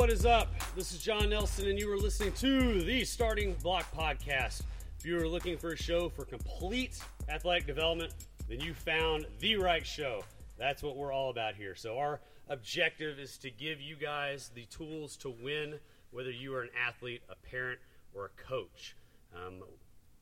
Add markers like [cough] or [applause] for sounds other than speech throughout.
What is up? This is John Nelson, and you are listening to the Starting Block Podcast. If you are looking for a show for complete athletic development, then you found the right show. That's what we're all about here. So, our objective is to give you guys the tools to win, whether you are an athlete, a parent, or a coach. Um,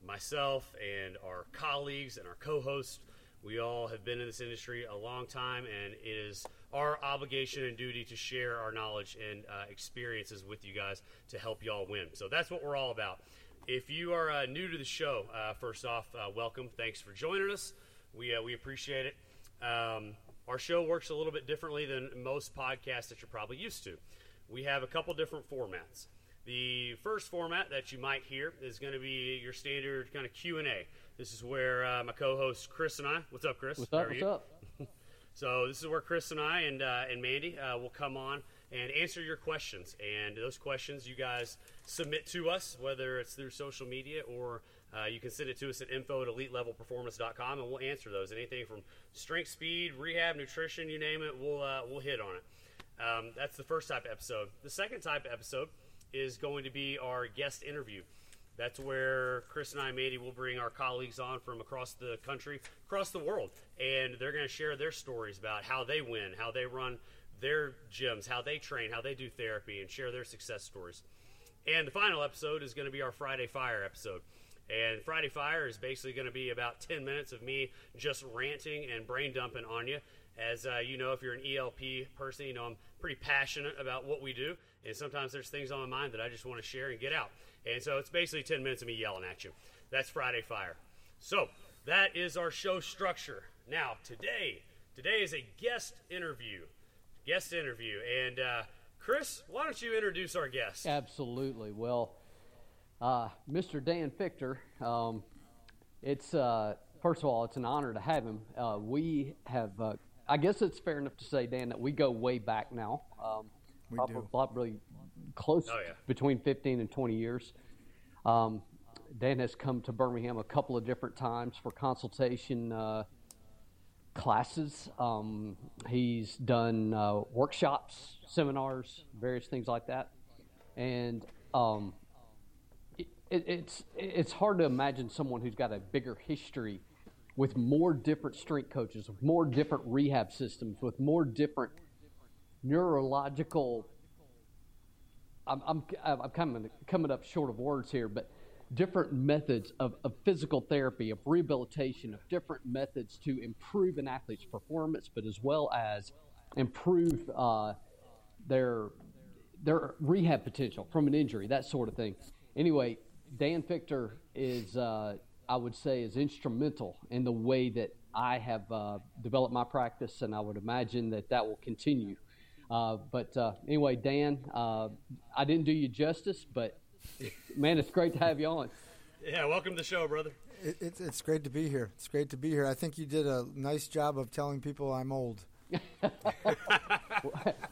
myself and our colleagues and our co hosts, we all have been in this industry a long time, and it is our obligation and duty to share our knowledge and uh, experiences with you guys to help y'all win. So, that's what we're all about. If you are uh, new to the show, uh, first off, uh, welcome. Thanks for joining us. We, uh, we appreciate it. Um, our show works a little bit differently than most podcasts that you're probably used to. We have a couple different formats. The first format that you might hear is going to be your standard kind of Q and A. This is where uh, my co-host Chris and I. What's up, Chris? What's How up? are What's you? up? So this is where Chris and I and uh, and Mandy uh, will come on and answer your questions. And those questions you guys submit to us, whether it's through social media or uh, you can send it to us at info at elitelevelperformance.com, and we'll answer those. Anything from strength, speed, rehab, nutrition, you name it, we'll uh, we'll hit on it. Um, that's the first type of episode. The second type of episode is going to be our guest interview. That's where Chris and I, Mandy, will bring our colleagues on from across the country, across the world, and they're going to share their stories about how they win, how they run their gyms, how they train, how they do therapy, and share their success stories. And the final episode is going to be our Friday Fire episode. And Friday Fire is basically going to be about 10 minutes of me just ranting and brain dumping on you. As uh, you know, if you're an ELP person, you know I'm pretty passionate about what we do. And sometimes there's things on my mind that I just want to share and get out. And so it's basically 10 minutes of me yelling at you. That's Friday Fire. So that is our show structure. Now, today, today is a guest interview. Guest interview. And uh, Chris, why don't you introduce our guest? Absolutely. Well, uh, Mr. Dan Fichter, um, it's uh, first of all, it's an honor to have him. Uh, we have, uh, I guess it's fair enough to say, Dan, that we go way back now. Um, We probably, do. probably close Oh, yeah. between 15 and 20 years. Um, Dan has come to Birmingham a couple of different times for consultation uh, classes. Um, he's done uh, workshops, seminars, various things like that, and um, it, it's it's hard to imagine someone who's got a bigger history with more different strength coaches, with more different rehab systems, with more different neurological. I'm I'm, I'm coming coming up short of words here, but different methods of, of physical therapy, of rehabilitation, of different methods to improve an athlete's performance, but as well as improve uh, their their rehab potential from an injury, that sort of thing. Anyway, Dan Fichter is, uh, I would say, is instrumental in the way that I have uh, developed my practice, and I would imagine that that will continue. Uh, but uh, anyway, Dan, uh, I didn't do you justice, but man, it's great to have you on. Yeah, welcome to the show, brother. It, it's it's great to be here. It's great to be here. I think you did a nice job of telling people I'm old. [laughs]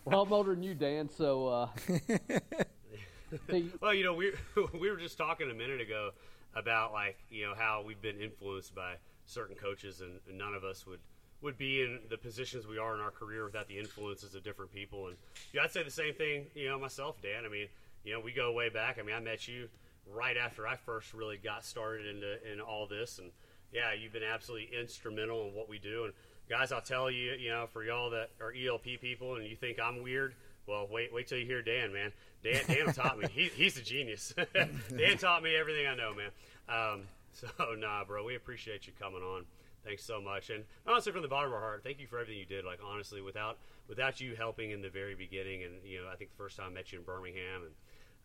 Well, I'm older than you, Dan, so uh, [laughs] Well, you know, we [laughs] we were just talking a minute ago about like you know how we've been influenced by certain coaches, and, and none of us would would be in the positions we are in our career without the influences of different people. And yeah, I'd say the same thing. You know, myself, Dan. I mean, you know, we go way back. I mean, I met you right after I first really got started into in all this, and yeah, you've been absolutely instrumental in what we do. And guys, I'll tell you, you know, for y'all that are ELP people and you think I'm weird, well, wait, wait till you hear Dan, man. Dan, Dan taught me. He, he's a genius. [laughs] Dan taught me everything I know, man. Um, so, [laughs] nah, bro, we appreciate you coming on. Thanks so much, and honestly, from the bottom of our heart, thank you for everything you did. Like honestly, without without you helping in the very beginning, and you know, I think the first time I met you in Birmingham, and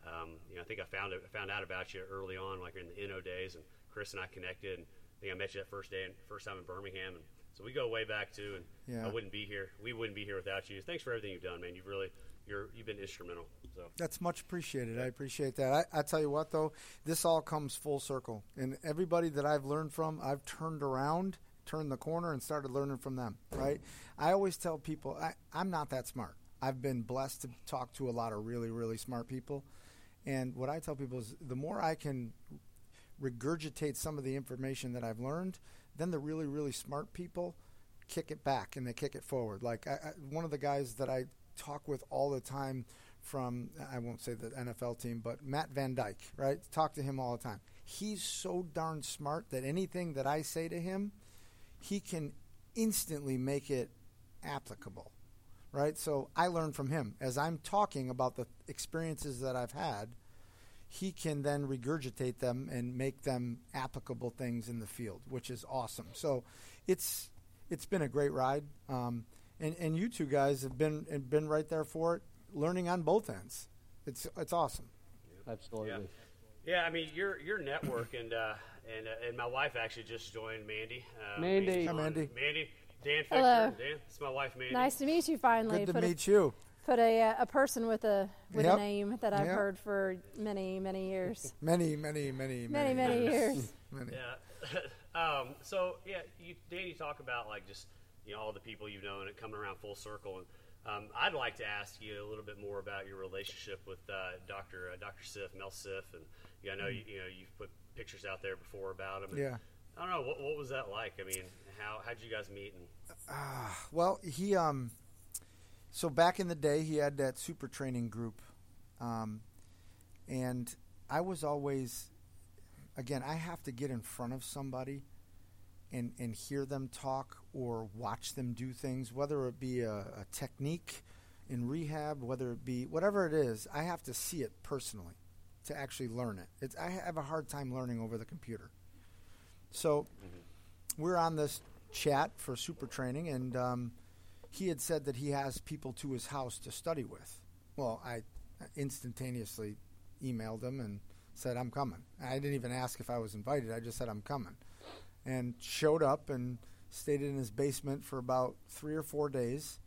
um, you know, I think I found it, found out about you early on, like in the NO days, and Chris and I connected. And I think I met you that first day, and first time in Birmingham, and so we go way back too. And Yeah. I wouldn't be here. We wouldn't be here without you. Thanks for everything you've done, man. You've really, you're, you've been instrumental. So That's much appreciated. I appreciate that. I, I tell you what, though, this all comes full circle. And everybody that I've learned from, I've turned around, turned the corner, and started learning from them. Right? I always tell people I, I'm not that smart. I've been blessed to talk to a lot of really, really smart people. And what I tell people is the more I can regurgitate some of the information that I've learned, then the really, really smart people kick it back and they kick it forward. Like I, I, one of the guys that I talk with all the time from I won't say the NFL team, but Matt Van Dyke, right? Talk to him all the time. He's so darn smart that anything that I say to him, he can instantly make it applicable, right? So I learn from him as I'm talking about the experiences that I've had. He can then regurgitate them and make them applicable things in the field, which is awesome. So it's it's been a great ride, um, and and you two guys have been have been right there for it learning on both ends. It's it's awesome. Absolutely. Yeah. Yeah, I mean your your network and uh, and uh, and my wife actually just joined Mandy. Uh, Mandy. Hi, Mandy. Mandy. Dan Fichter. Hello. Dan, it's my wife Mandy. Nice to meet you finally. Good to put meet you. a, put a uh, a person with a with Yep. a name that I've Yep. heard for many many years. [laughs] Many, many, many, many many many years. [laughs] many. Yeah. [laughs] um, so yeah, you, Dan, you talk about like just you know all the people you've known and coming around full circle, and um, I'd like to ask you a little bit more about your relationship with uh, Doctor uh, Doctor Siff, Mel Siff, and yeah, I know you, you know you've put pictures out there before about him. and Yeah. I don't know what, what was that like. I mean, how how'd you guys meet? And Well, he um, so back in the day, he had that super training group, um, and I was always, again, I have to get in front of somebody, and and hear them talk or watch them do things, whether it be a, a technique in rehab, whether it be whatever it is, I have to see it personally to actually learn it. It's I have a hard time learning over the computer. So we're on this chat for super training, and um, he had said that he has people to his house to study with. Well, I instantaneously emailed him and said, I'm coming. I didn't even ask if I was invited, I just said, I'm coming. And showed up and stayed in his basement for about three or four days.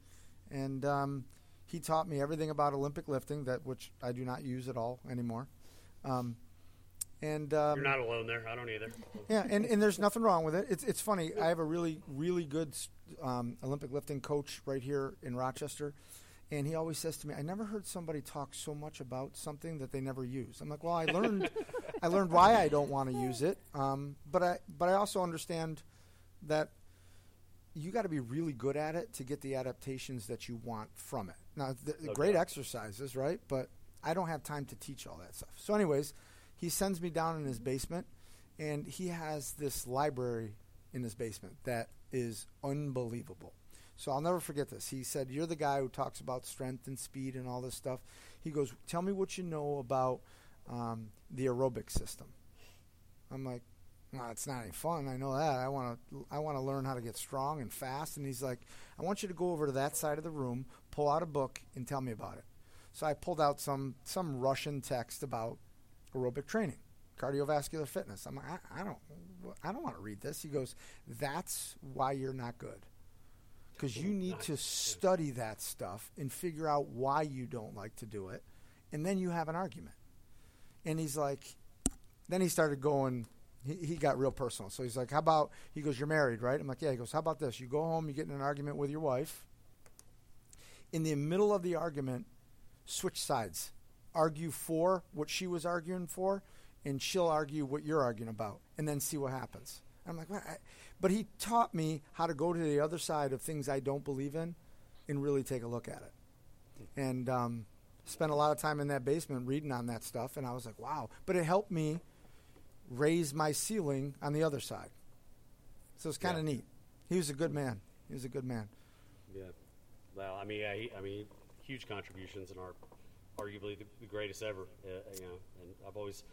And um, he taught me everything about Olympic lifting, that which I do not use at all anymore. Um, and um, you're not alone there. I don't either. yeah, and, and there's nothing wrong with it. It's it's funny. I have a really really good um, Olympic lifting coach right here in Rochester, and he always says to me, "I never heard somebody talk so much about something that they never use." I'm like, "Well, I learned [laughs] I learned why I don't want to use it, um, but I but I also understand that you got to be really good at it to get the adaptations that you want from it. Now, the, the great exercises, right? But I don't have time to teach all that stuff. So, anyways, he sends me down in his basement, and he has this library in his basement that is unbelievable. So I'll never forget this. He said, "You're the guy who talks about strength and speed and all this stuff." He goes, "Tell me what you know about um, the aerobic system." I'm like, "No, it's not any fun. I know that. I want to. I want to learn how to get strong and fast." And he's like, "I want you to go over to that side of the room, pull out a book, and tell me about it." So I pulled out some some Russian text about aerobic training, cardiovascular fitness. I'm like, I, I don't, I don't want to read this. He goes, "That's why you're not good." Because you need to study that stuff and figure out why you don't like to do it, and then you have an argument. And he's like, then he started going. He, he got real personal. So he's like, "How about?" He goes, "You're married, right?" I'm like, "Yeah." He goes, "How about this? You go home, you get in an argument with your wife. In the middle of the argument, switch sides, argue for what she was arguing for, and she'll argue what you're arguing about, and then see what happens." I'm like? I, but he taught me how to go to the other side of things I don't believe in, and really take a look at it. And um, spent a lot of time in that basement reading on that stuff, and I was like, "Wow!" But it helped me raise my ceiling on the other side. So it's kind of Yeah. neat. He was a good man. He was a good man. Yeah. Well, I mean, he, I mean, huge contributions and are arguably the, the greatest ever. Uh, you know, and I've always,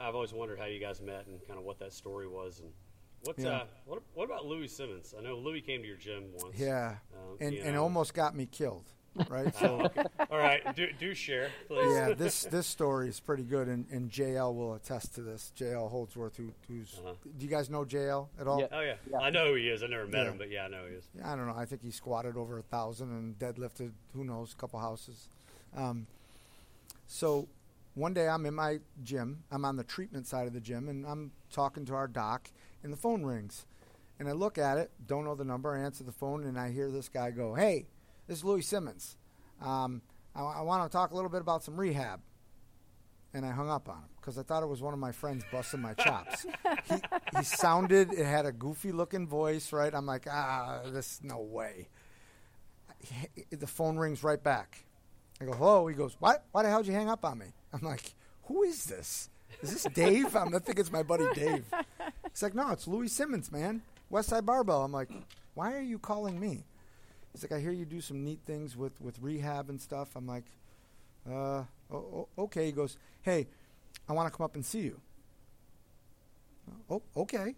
I've always wondered how you guys met and kind of what that story was and what's Yeah. uh, what, what about Louie Simmons? I know Louie came to your gym once. Yeah, Um, and and almost got me killed. Right. [laughs] Oh, So okay. All right, do, do share, please. yeah, [laughs] this this story is pretty good, and, and JL will attest to this. JL Holdsworth, who, who's Uh-huh. do you guys know JL at all? Yeah. Oh yeah. Yeah. I know who he is. I never met Yeah. him, but yeah, I know who he is. I don't know. I think he squatted over a thousand and deadlifted who knows a couple houses. Um, so one day I'm in my gym. I'm on the treatment side of the gym, and I'm talking to our doc, and the phone rings, and I look at it, don't know the number, I answer the phone, and I hear this guy go, "Hey, this is Louie Simmons. Um, I, I want to talk a little bit about some rehab." And I hung up on him because I thought it was one of my friends busting my chops. he, he sounded, it had a goofy looking voice, right? I'm like, ah, this, no way. he- the phone rings right back. I go, hello. He goes, what? Why the hell did you hang up on me? I'm like, who is this? Is this Dave? I'm, I think it's my buddy Dave. He's like, no, it's Louie Simmons, man. Westside Barbell. I'm like, why are you calling me? He's like, I hear you do some neat things with, with rehab and stuff. I'm like, uh, o- o- okay. He goes, hey, I want to come up and see you. Oh, okay.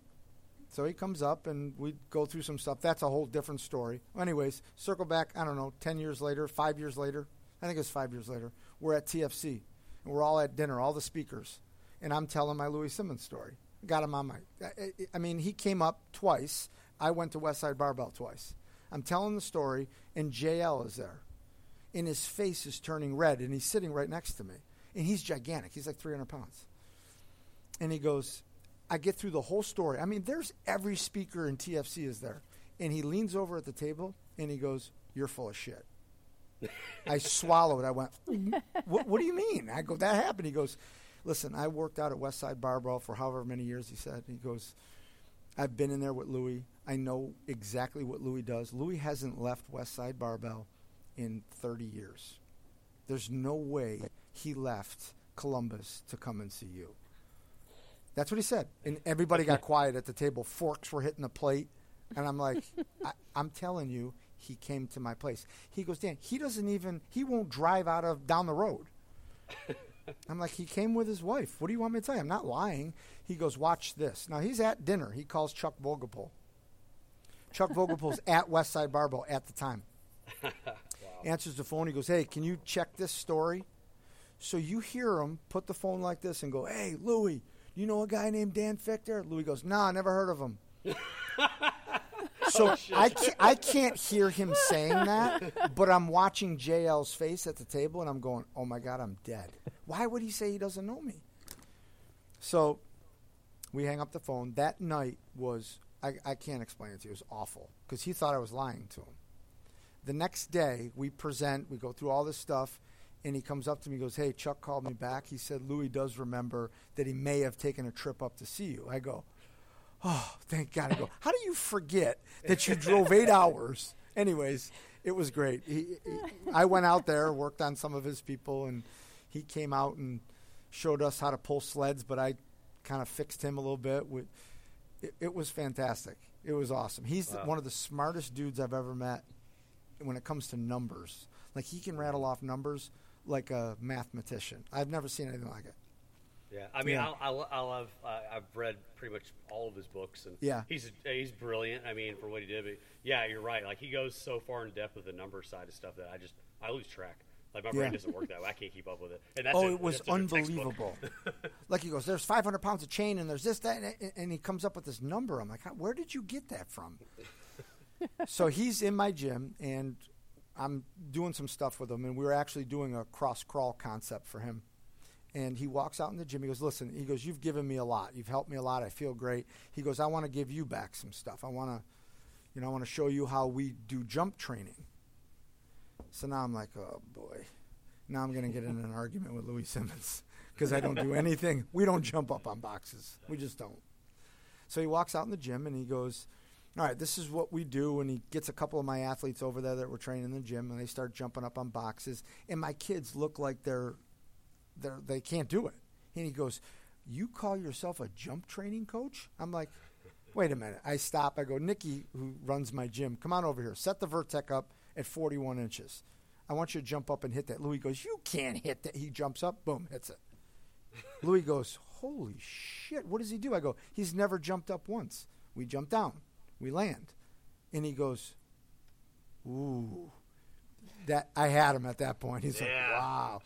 So he comes up and we go through some stuff. That's a whole different story. Anyways, circle back, I don't know, 10 years later, five years later. I think it was five years later. We're at TFC. And we're all at dinner, all the speakers. And I'm telling my Louie Simmons story. Got him on my. I, I mean, he came up twice. I went to Westside Barbell twice. I'm telling the story, and JL is there. And his face is turning red, and he's sitting right next to me. And he's gigantic. He's like 300 pounds. And he goes, I get through the whole story. I mean, there's every speaker in TFC is there. And he leans over at the table and he goes, You're full of shit. I [laughs] swallowed. I went, what, what do you mean? I go, That happened. He goes, Listen, I worked out at Westside Barbell for however many years, he said. He goes, I've been in there with Louie. I know exactly what Louie does. Louie hasn't left Westside Barbell in 30 years. There's no way he left Columbus to come and see you. That's what he said. And everybody got quiet at the table. Forks were hitting the plate. And I'm like, [laughs] I, I'm telling you, he came to my place. He goes, Dan, he doesn't even, he won't drive out of down the road. [laughs] I'm like, he came with his wife. What do you want me to tell you? I'm not lying. He goes, watch this. Now he's at dinner. He calls Chuck Vogelpohl. Chuck Vogelpohl's [laughs] at Westside Barbell at the time. [laughs] Answers the phone. He goes, hey, can you check this story? So you hear him put the phone like this and go, hey, Louie, you know a guy named Dan Fichter? Louie goes, nah, never heard of him. [laughs] so oh, I, can't, I can't hear him saying that, but I'm watching JL's face at the table and I'm going, oh my God, I'm dead. Why would he say he doesn't know me? So we hang up the phone. That night was, I, I can't explain it to you, it was awful because he thought I was lying to him. The next day, we present, we go through all this stuff, and he comes up to me and goes, Hey, Chuck called me back. He said Louie does remember that he may have taken a trip up to see you. I go, Oh, thank God. I go, How do you forget that you drove eight hours? Anyways, it was great. He, he, I went out there, worked on some of his people, and he came out and showed us how to pull sleds, but I kind of fixed him a little bit. With, it, it was fantastic. It was awesome. He's Wow. one of the smartest dudes I've ever met when it comes to numbers. Like he can rattle off numbers like a mathematician. I've never seen anything like it. Yeah, I mean, Yeah. I, I, I love. Uh, I've read pretty much all of his books, and Yeah. he's he's brilliant. I mean, for what he did, but yeah, you're right. Like he goes so far in depth with the number side of stuff that I just I lose track. Like my brain Yeah. doesn't work that way. I can't keep up with it. And that's oh, in- it was that's in a textbook. unbelievable. [laughs] like he goes, "There's 500 pounds of chain, and there's this, that," and, and he comes up with this number. I'm like, "Where did you get that from?" [laughs] so he's in my gym, and I'm doing some stuff with him, and we were actually doing a cross crawl concept for him. And he walks out in the gym. He goes, "Listen," he goes, "You've given me a lot. You've helped me a lot. I feel great." He goes, "I want to give you back some stuff. I want to, you know, I want to show you how we do jump training." So now I'm like, "Oh boy." Now I'm going to get in an argument with Louie Simmons [laughs] because I don't do anything. We don't jump up on boxes. We just don't. So he walks out in the gym and he goes, All right, this is what we do. And he gets a couple of my athletes over there that were training in the gym and they start jumping up on boxes. And my kids look like they're, they're they can't do it. And he goes, You call yourself a jump training coach? I'm like, Wait a minute. I stop. I go, Nikki, who runs my gym, come on over here. Set the Vertec up at 41 inches. I want you to jump up and hit that. Louie goes, You can't hit that. He jumps up, boom, hits it. Louie goes, Holy shit, what does he do? I go, He's never jumped up once. We jump down, we land. And he goes, Ooh. That I had him at that point. He's Yeah. like, Wow.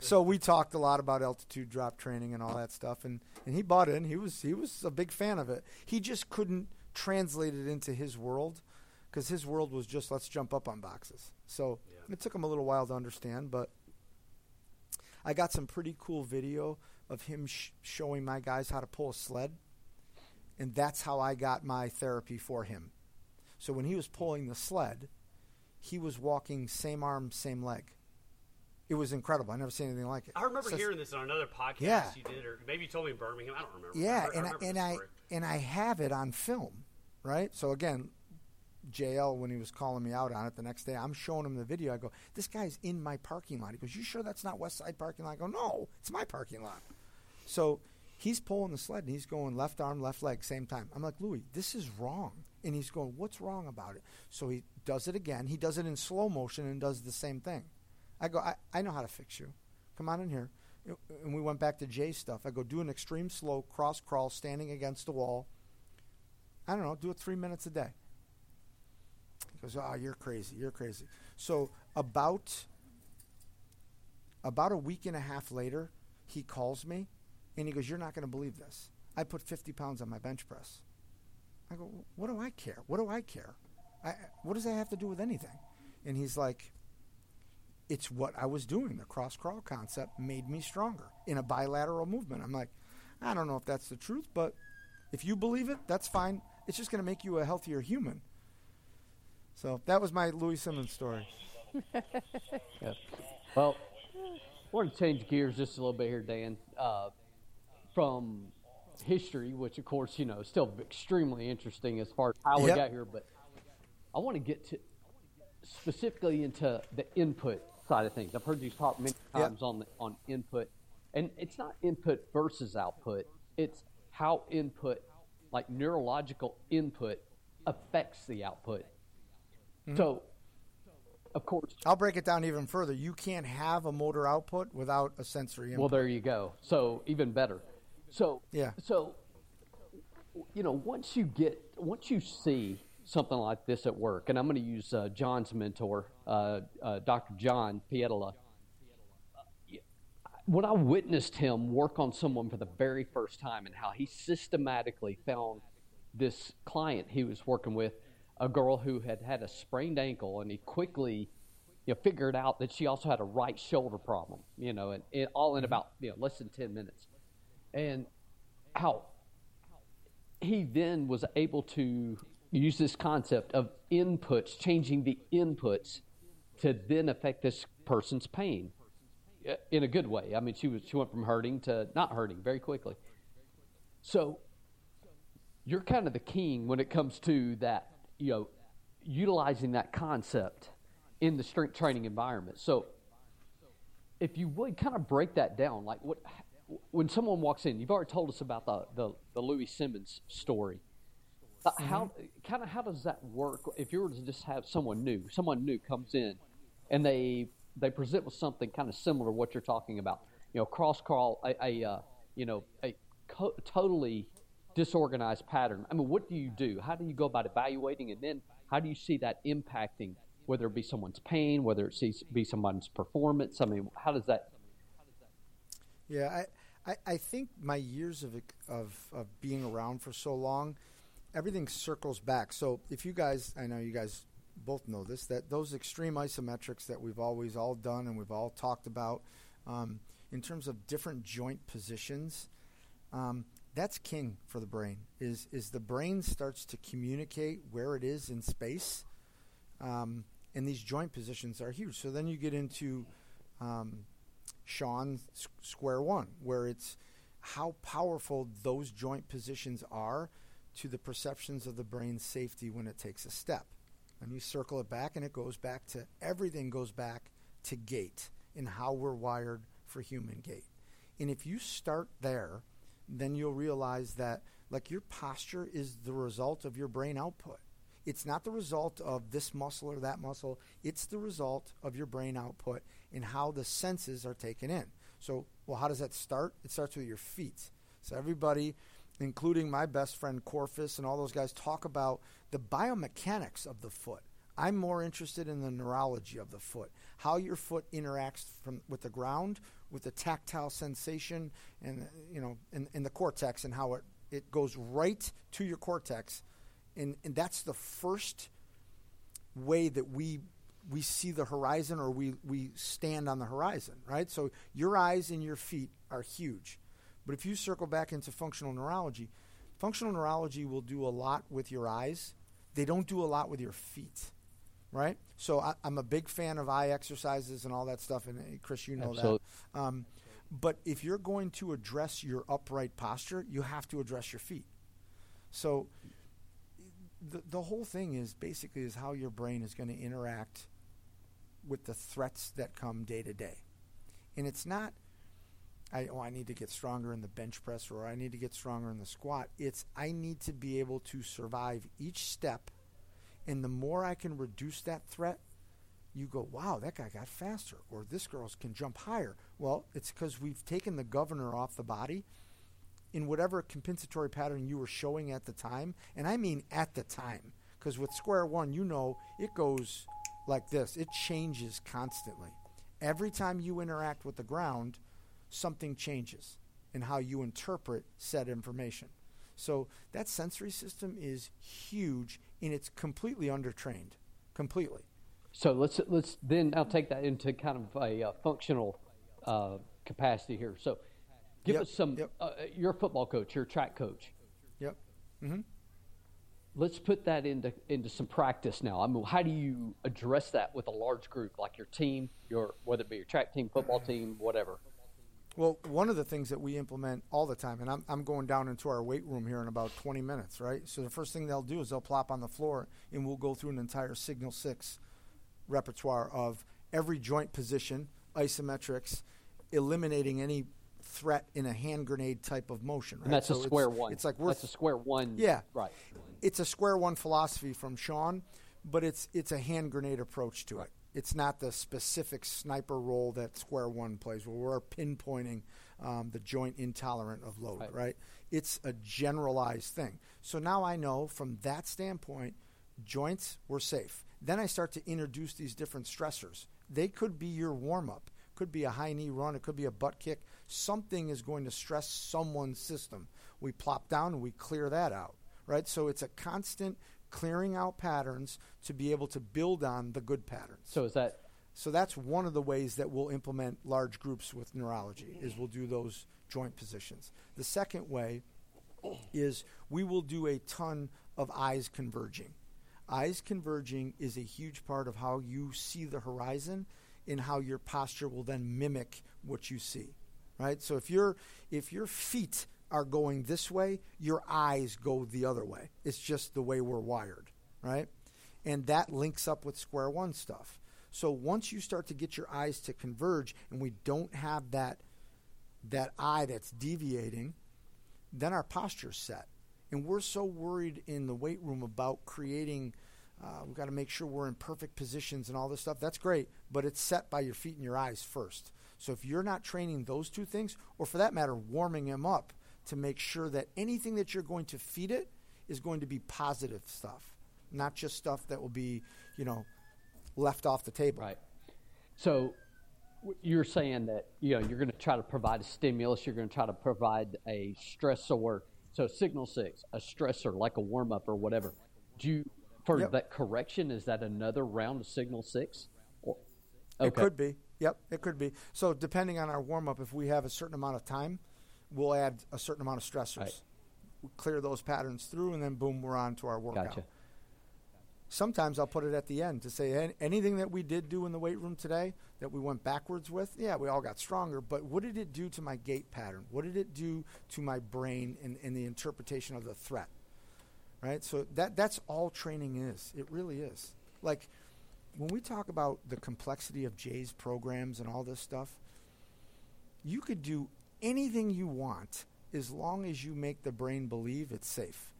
So we talked a lot about altitude drop training and all that stuff and, and he bought in. He was he was a big fan of it. He just couldn't translate it into his world because his world was just let's jump up on boxes. So Yeah. it took him a little while to understand, but I got some pretty cool video of him sh- showing my guys how to pull a sled, and that's how I got my therapy for him. So when he was pulling the sled, he was walking same arm, same leg. It was incredible. I never seen anything like it. I remember So- hearing this on another podcast Yeah. you did, or maybe you told me in Birmingham. I don't remember. Yeah, I, and I, and I and I have it on film, right? So again, JL when he was calling me out on it the next day. I'm showing him the video. I go, "This guy's in my parking lot." He goes, "You sure that's not West Side parking lot?" I go, "No, it's my parking lot." So he's pulling the sled and he's going left arm, left leg, same time. I'm like, Louie, this is wrong. And he's going, What's wrong about it? So he does it again. He does it in slow motion and does the same thing. I go, I, I know how to fix you. Come on in here. And we went back to Jay's stuff. I go, do an extreme slow cross crawl standing against the wall. I don't know, do it three minutes a day. He goes, Oh, you're crazy. You're crazy. So about about a week and a half later, he calls me and he goes, You're not going to believe this. I put 50 pounds on my bench press. I go, What do I care? What do I care? I, what does that have to do with anything? And he's like, It's what I was doing. The cross crawl concept made me stronger in a bilateral movement. I'm like, I don't know if that's the truth, but if you believe it, that's fine. It's just going to make you a healthier human. So that was my Louie Simmons story. [laughs] yeah. Well, I want to change gears just a little bit here, Dan. Uh, from history, which of course you know is still extremely interesting as far as how we Yep. got here, but I want to get to specifically into the input side of things. I've heard you talk many times on the, on input, and it's not input versus output. It's how input, like neurological input, affects the output. Mm-hmm. So, of course, I'll break it down even further. You can't have a motor output without a sensory input. Well, there you go. So even better. So Yeah. So you know, once you get, once you see something like this at work, and I'm going to use uh, John's mentor, Uh, uh, Dr. John Pietola. Uh, when I witnessed him work on someone for the very first time, and how he systematically found this client he was working with, a girl who had had a sprained ankle, and he quickly you know, figured out that she also had a right shoulder problem, you know, and, and all in mm-hmm. about you know less than ten minutes, and how he then was able to use this concept of inputs, changing the inputs to then affect this person's pain uh, in a good way. I mean, she was she went from hurting to not hurting very quickly. So you're kind of the king when it comes to that, you know, utilizing that concept in the strength training environment. So if you would kind of break that down, like what when someone walks in, you've already told us about the the, the Louie Simmons story. Uh, How kind of how does that work? If you were to just have someone new, someone new comes in, and they they present with something kind of similar to what you're talking about, you know, cross crawl, a, a uh, you know, a co- totally disorganized pattern. I mean, what do you do? How do you go about evaluating, and then how do you see that impacting whether it be someone's pain, whether it be someone's performance? I mean, how does that? Yeah, I, I, I think my years of, of of being around for so long, everything circles back. So if you guys, I know you guys both know this, that those extreme isometrics that we've always all done and we've all talked about, um, in terms of different joint positions, um, that's king for the brain. Is is the brain starts to communicate where it is in space, um, and these joint positions are huge. So then you get into um, Sean Square One, where it's how powerful those joint positions are to the perceptions of the brain's safety when it takes a step. And you circle it back, and it goes back to everything goes back to gait and how we're wired for human gait. And if you start there, then you'll realize that like your posture is the result of your brain output. It's not the result of this muscle or that muscle. It's the result of your brain output and how the senses are taken in. So, well, how does that start? It starts with your feet. So everybody, including my best friend Corfus and all those guys, talk about the biomechanics of the foot. I'm more interested in the neurology of the foot, how your foot interacts from with the ground, with the tactile sensation, and you know, in, in the cortex, and how it it goes right to your cortex, and and that's the first way that we we see the horizon or we we stand on the horizon, right? So your eyes and your feet are huge, but if you circle back into functional neurology, functional neurology will do a lot with your eyes. They don't do a lot with your feet right? So I, I'm a big fan of eye exercises and all that stuff, and uh, Chris, you know Absolutely. that. Um, but if you're going to address your upright posture, you have to address your feet. So the the whole thing is basically is how your brain is going to interact with the threats that come day to day, and it's not. I, oh, I need to get stronger in the bench press or I need to get stronger in the squat. It's I need to be able to survive each step. And the more I can reduce that threat, you go, wow, that guy got faster, or this girl can jump higher. Well, it's because we've taken the governor off the body in whatever compensatory pattern you were showing at the time. And I mean at the time, because with square one, you know it goes like this, it changes constantly. Every time you interact with the ground, something changes in how you interpret said information. So that sensory system is huge and it's completely undertrained. Completely. So let's let's then I'll take that into kind of a uh, functional uh, capacity here. So give Yep, us some. yep. Uh, you're a football coach. You're a track coach. Yep. Mm-hmm. Let's put that into into some practice now. I mean, how do you address that with a large group like your team, your whether it be your track team, football team, whatever? Well, one of the things that we implement all the time, and I'm, I'm going down into our weight room here in about 20 minutes, right? So the first thing they'll do is they'll plop on the floor and we'll go through an entire Signal 6 repertoire of every joint position, isometrics, eliminating any threat in a hand grenade type of motion, right? And that's So a it's- square one. It's like we're that's a square one. Yeah. Right. it's a square one philosophy from Sean, but it's it's a hand grenade approach to it. It's not the specific sniper role that square one plays, where we're pinpointing um, the joint intolerant of load. Right. Right. It's a generalized thing. So now I know from that standpoint, joints were safe. Then I start to introduce these different stressors. They could be your warm up. Could be a high knee run. It could be a butt kick. Something is going to stress someone's system. We plop down and we clear that out right? So it's a constant clearing out patterns to be able to build on the good patterns. So is that So that's one of the ways that we'll implement large groups with neurology is we'll do those joint positions. The second way is we will do a ton of eyes converging. Eyes converging is a huge part of how you see the horizon and how your posture will then mimic what you see. Right? So if your if your feet are going this way, your eyes go the other way. It's just the way we're wired, right? And that links up with square one stuff. So once you start to get your eyes to converge and we don't have that that eye that's deviating, then our posture's set. And we're so worried in the weight room about creating, uh, we've got to make sure we're in perfect positions and all this stuff. That's great, but it's set by your feet and your eyes first. So if you're not training those two things, or for that matter, warming them up to make sure that anything that you're going to feed it is going to be positive stuff, not just stuff that will be, you know, left off the table. Right. So you're saying that you know you're going to try to provide a stimulus. You're going to try to provide a stressor. So signal six, a stressor like a warm up or whatever. Do you for Yep. that correction? Is that another round of signal six? Or, It could be. Yep, it could be. So depending on our warm up, if we have a certain amount of time, we'll add a certain amount of stressors. Right. We clear those patterns through, and then boom, we're on to our workout. Gotcha. Sometimes I'll put it at the end to say "An- anything that we did do in the weight room today that we went backwards with. Yeah, we all got stronger, but what did it do to my gait pattern? What did it do to my brain and, and the interpretation of the threat? Right. So that that's all training is. It really is. Like when we talk about the complexity of Jay's programs and all this stuff, you could do anything you want as long as you make the brain believe it's safe.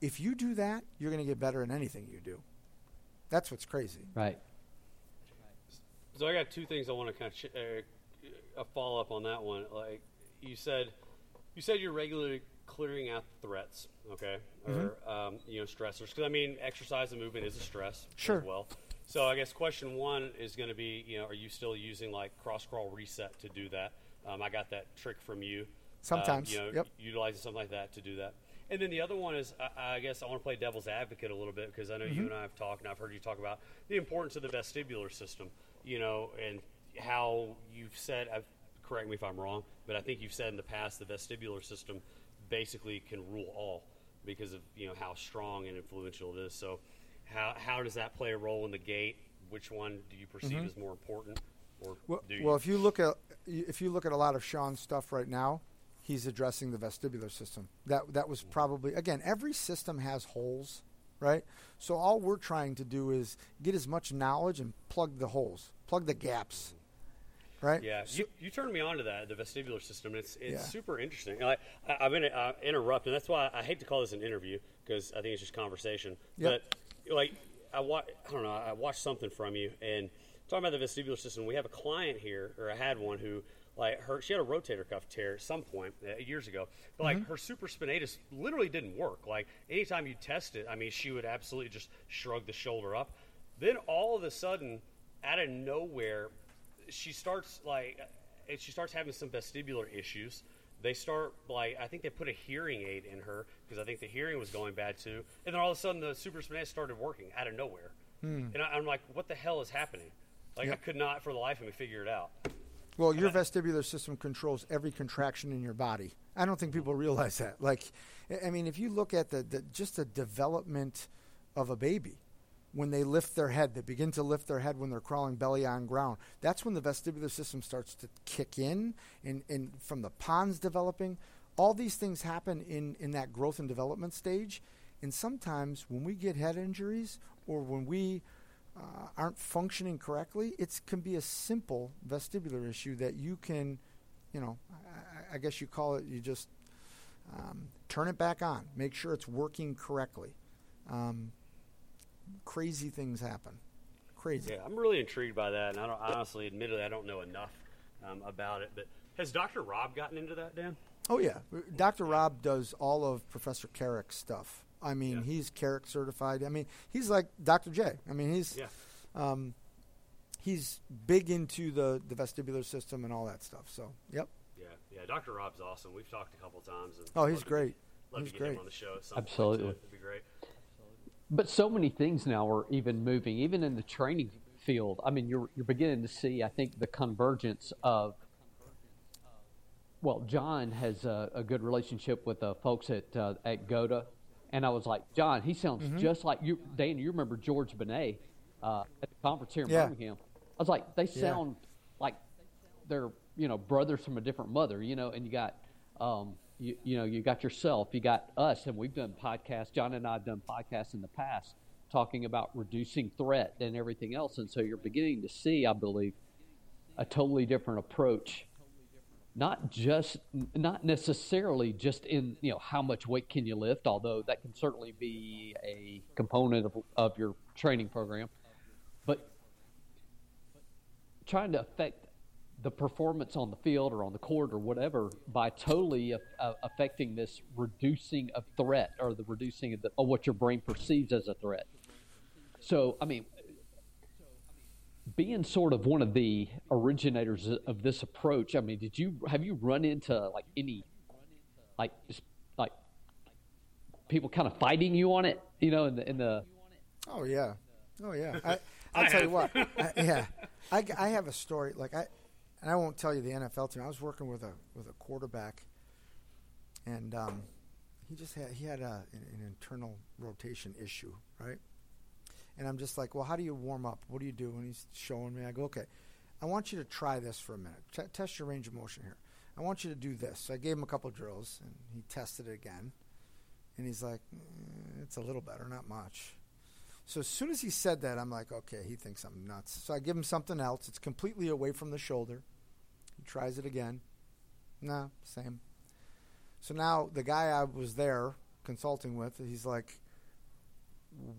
If you do that, you're going to get better in anything you do. That's what's crazy. Right. So I got two things I want to kind of ch- uh, a follow up on that one. Like you said, you said you're regularly clearing out threats, okay, or um, you know stressors. Because I mean, exercise and movement is a stress Sure. as well. So I guess question one is going to be, you know, are you still using like cross crawl reset to do that? Um, I got that trick from you. Sometimes, Um, you know, yep. utilizing something like that to do that. And then the other one is, I, I guess I want to play devil's advocate a little bit because I know you and I have talked, and I've heard you talk about the importance of the vestibular system, you know, and how you've said, I've, correct me if I'm wrong, but I think you've said in the past the vestibular system basically can rule all because of, you know, how strong and influential it is. So how, how does that play a role in the gait? Which one do you perceive as more important? Or Well, do you? well, if you look at if you look at a lot of Sean's stuff right now, he's addressing the vestibular system. That that was probably again every system has holes right? So all we're trying to do is get as much knowledge and plug the holes, plug the gaps, right? Yeah, So- you, you turned me on to that, the vestibular system. It's it's Yeah. super interesting. I, I, to uh, interrupt, and that's why I hate to call this an interview because I think it's just conversation. Yep. But like, I wa- I don't know. I watched something from you, and talking about the vestibular system, we have a client here, or I had one who. Like her, she had a rotator cuff tear at some point uh, years ago. But like Mm-hmm. her supraspinatus literally didn't work. Like anytime you test it, I mean, she would absolutely just shrug the shoulder up. Then all of a sudden, out of nowhere, she starts like and she starts having some vestibular issues. They start like I think they put a hearing aid in her because I think the hearing was going bad too. And then all of a sudden the supraspinatus started working out of nowhere. And I, I'm like, what the hell is happening? Like I could not for the life of me figure it out. Well, your vestibular system controls every contraction in your body. I don't think people realize that. Like, I- I mean, if you look at the, the just the development of a baby, when they lift their head, they begin to lift their head when they're crawling belly on ground. That's when the vestibular system starts to kick in, and, and from the pons developing, all these things happen in, in that growth and development stage. And sometimes when we get head injuries or when we uh, aren't functioning correctly, it can be a simple vestibular issue that you can, you know, I, I guess you call it, you just um, turn it back on, make sure it's working correctly. Um, crazy things happen. Crazy. Yeah, I'm really intrigued by that, and I don't honestly, admittedly, I don't know enough um, about it. But has Dr. Rob gotten into that, Dan? Oh yeah, Dr. Rob does all of Professor Carrick's stuff. I mean, Yeah. he's Carrick certified. I mean, he's like Dr. J. I mean, he's Yeah. um, he's big into the the vestibular system and all that stuff. So, yep. Yeah, yeah. Dr. Rob's awesome. We've talked a couple times. And Oh, he's love to- great. Love He's to get him great. on the show at some point. Absolutely. too. It'd be great. But so many things now are even moving, even in the training field. I mean, you're you're beginning to see, I think, the convergence of. Well, John has a, a good relationship with the folks at uh, at Goda, and I was like, John, he sounds Mm-hmm. just like you. Dan, you remember George Benet uh, at the conference here in Yeah. Birmingham? I was like, they sound like they're you know brothers from a different mother, you know. And you got um, you, you know you got yourself, you got us, and we've done podcasts. John and I have done podcasts in the past talking about reducing threat and everything else, and so you're beginning to see, I believe, a totally different approach. Not just, not necessarily just in you know how much weight can you lift, although that can certainly be a component of, of your training program, but trying to affect the performance on the field or on the court or whatever by totally uh, uh, affecting this reducing of threat or the reducing of, the, of what your brain perceives as a threat. So, I mean, being sort of one of the originators of this approach, I mean, did you have you run into like any like just, like people kind of fighting you on it? You know, in the in the Oh yeah, oh yeah. I, [laughs] I'll tell you what. I, yeah, I, I have a story. Like I, and I won't tell you the NFL team. I was working with a with a quarterback, and um, he just had he had a, an, an internal rotation issue, right? And I'm just like, well, how do you warm up? What do you do? And he's showing me. I go, okay, I want you to try this for a minute. T- test your range of motion here. I want you to do this. So I gave him a couple drills, and he tested it again. And he's like, "Mm, it's a little better, not much. So as soon as he said that, I'm like, okay, he thinks I'm nuts. So I give him something else. It's completely away from the shoulder. He tries it again. No, same. So now the guy I was there consulting with, he's like,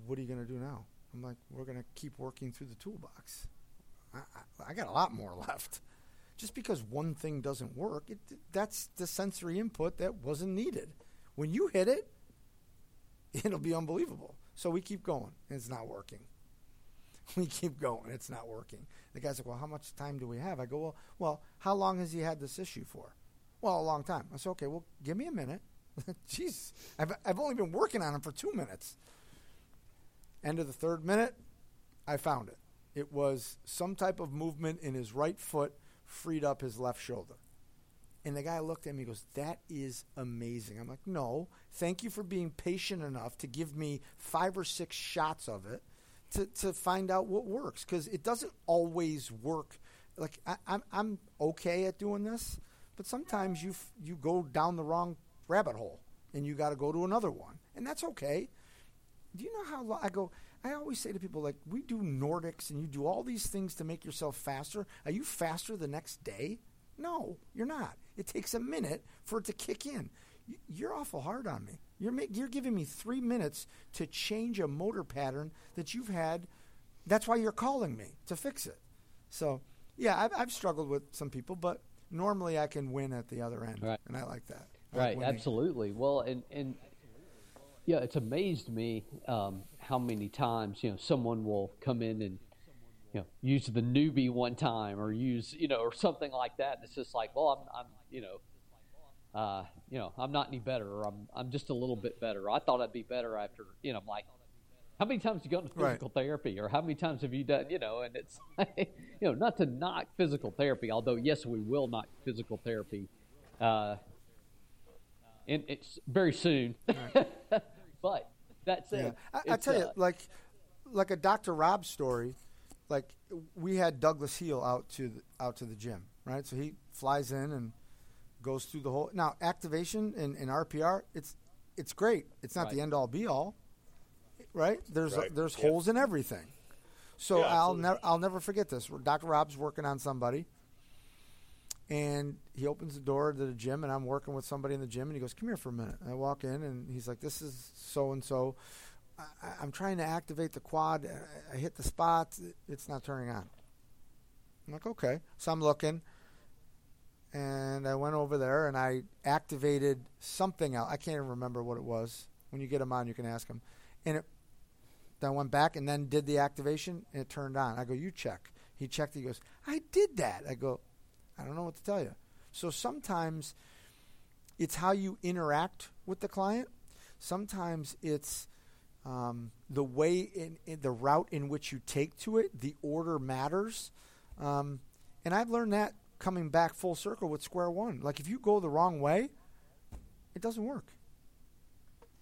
what are you going to do now? I'm like, we're going to keep working through the toolbox. I, I, I got a lot more [laughs] left. Just because one thing doesn't work, it, that's the sensory input that wasn't needed. When you hit it, [laughs] it'll be unbelievable. So we keep going. It's not working. [laughs] We keep going. It's not working. The guy's like, "Well, how much time do we have?" I go, "Well, well, how long has he had this issue for?" Well, a long time. I said, "Okay, well, give me a minute." Jeez, I've I've only been working on him for two minutes. End of the third minute, I found it. It was some type of movement in his right foot freed up his left shoulder. And the guy looked at me and goes, That is amazing. I'm like, No, thank you for being patient enough to give me five or six shots of it to, to find out what works. Because it doesn't always work. Like, I, I'm, I'm okay at doing this, but sometimes you, you go down the wrong rabbit hole and you got to go to another one. And that's okay. Do you know how long I go? I always say to people like, we do Nordics and you do all these things to make yourself faster. Are you faster the next day? No, you're not. It takes a minute for it to kick in. You're awful hard on me. You're ma- you're giving me three minutes to change a motor pattern that you've had. That's why you're calling me to fix it. So, yeah, I've, I've struggled with some people, but normally I can win at the other end, Right. and I like that. I Right, winning. absolutely. Well, and and yeah, it's amazed me um, how many times you know someone will come in and you know use the Neubie one time or use you know or something like that. And it's just like, well, I'm, I'm you know. Uh, you know, I'm not any better, or I'm I'm just a little bit better. I thought I'd be better after, you know, I'm like, how many times have you gone to Right. physical therapy, or how many times have you done, you know? And it's, [laughs] like, you know, not to knock physical therapy, although yes, we will knock physical therapy, uh, and it's very soon. [laughs] but that's said, Yeah, I, I it's, tell you, uh, like, like a Dr. Rob story. Like we had Douglas Heel out to the, out to the gym, right? So he flies in and goes through the whole. Now activation and, and RPR, it's it's great. It's not the end all be all, right? There's Right. there's Yep. holes in everything. So Yeah, I'll never I'll never forget this. Dr. Rob's working on somebody, and he opens the door to the gym, and I'm working with somebody in the gym, and he goes, "Come here for a minute." And I walk in, and he's like, "This is so and so. I'm trying to activate the quad. I- hit the spot. It's not turning on." I'm like, "Okay." So I'm looking, and I went over there and I activated something else. I can't even remember what it was. When you get them on, you can ask them, and it. Then I went back and then did the activation, and it turned on. I go, "You check." He checked. He goes, "I did that." I go, I don't know what to tell you. So sometimes it's how you interact with the client. Sometimes it's um, the way in, in the route in which you take to it. The order matters, um, and I've learned that coming back full circle with Square One. Like if you go the wrong way, it doesn't work.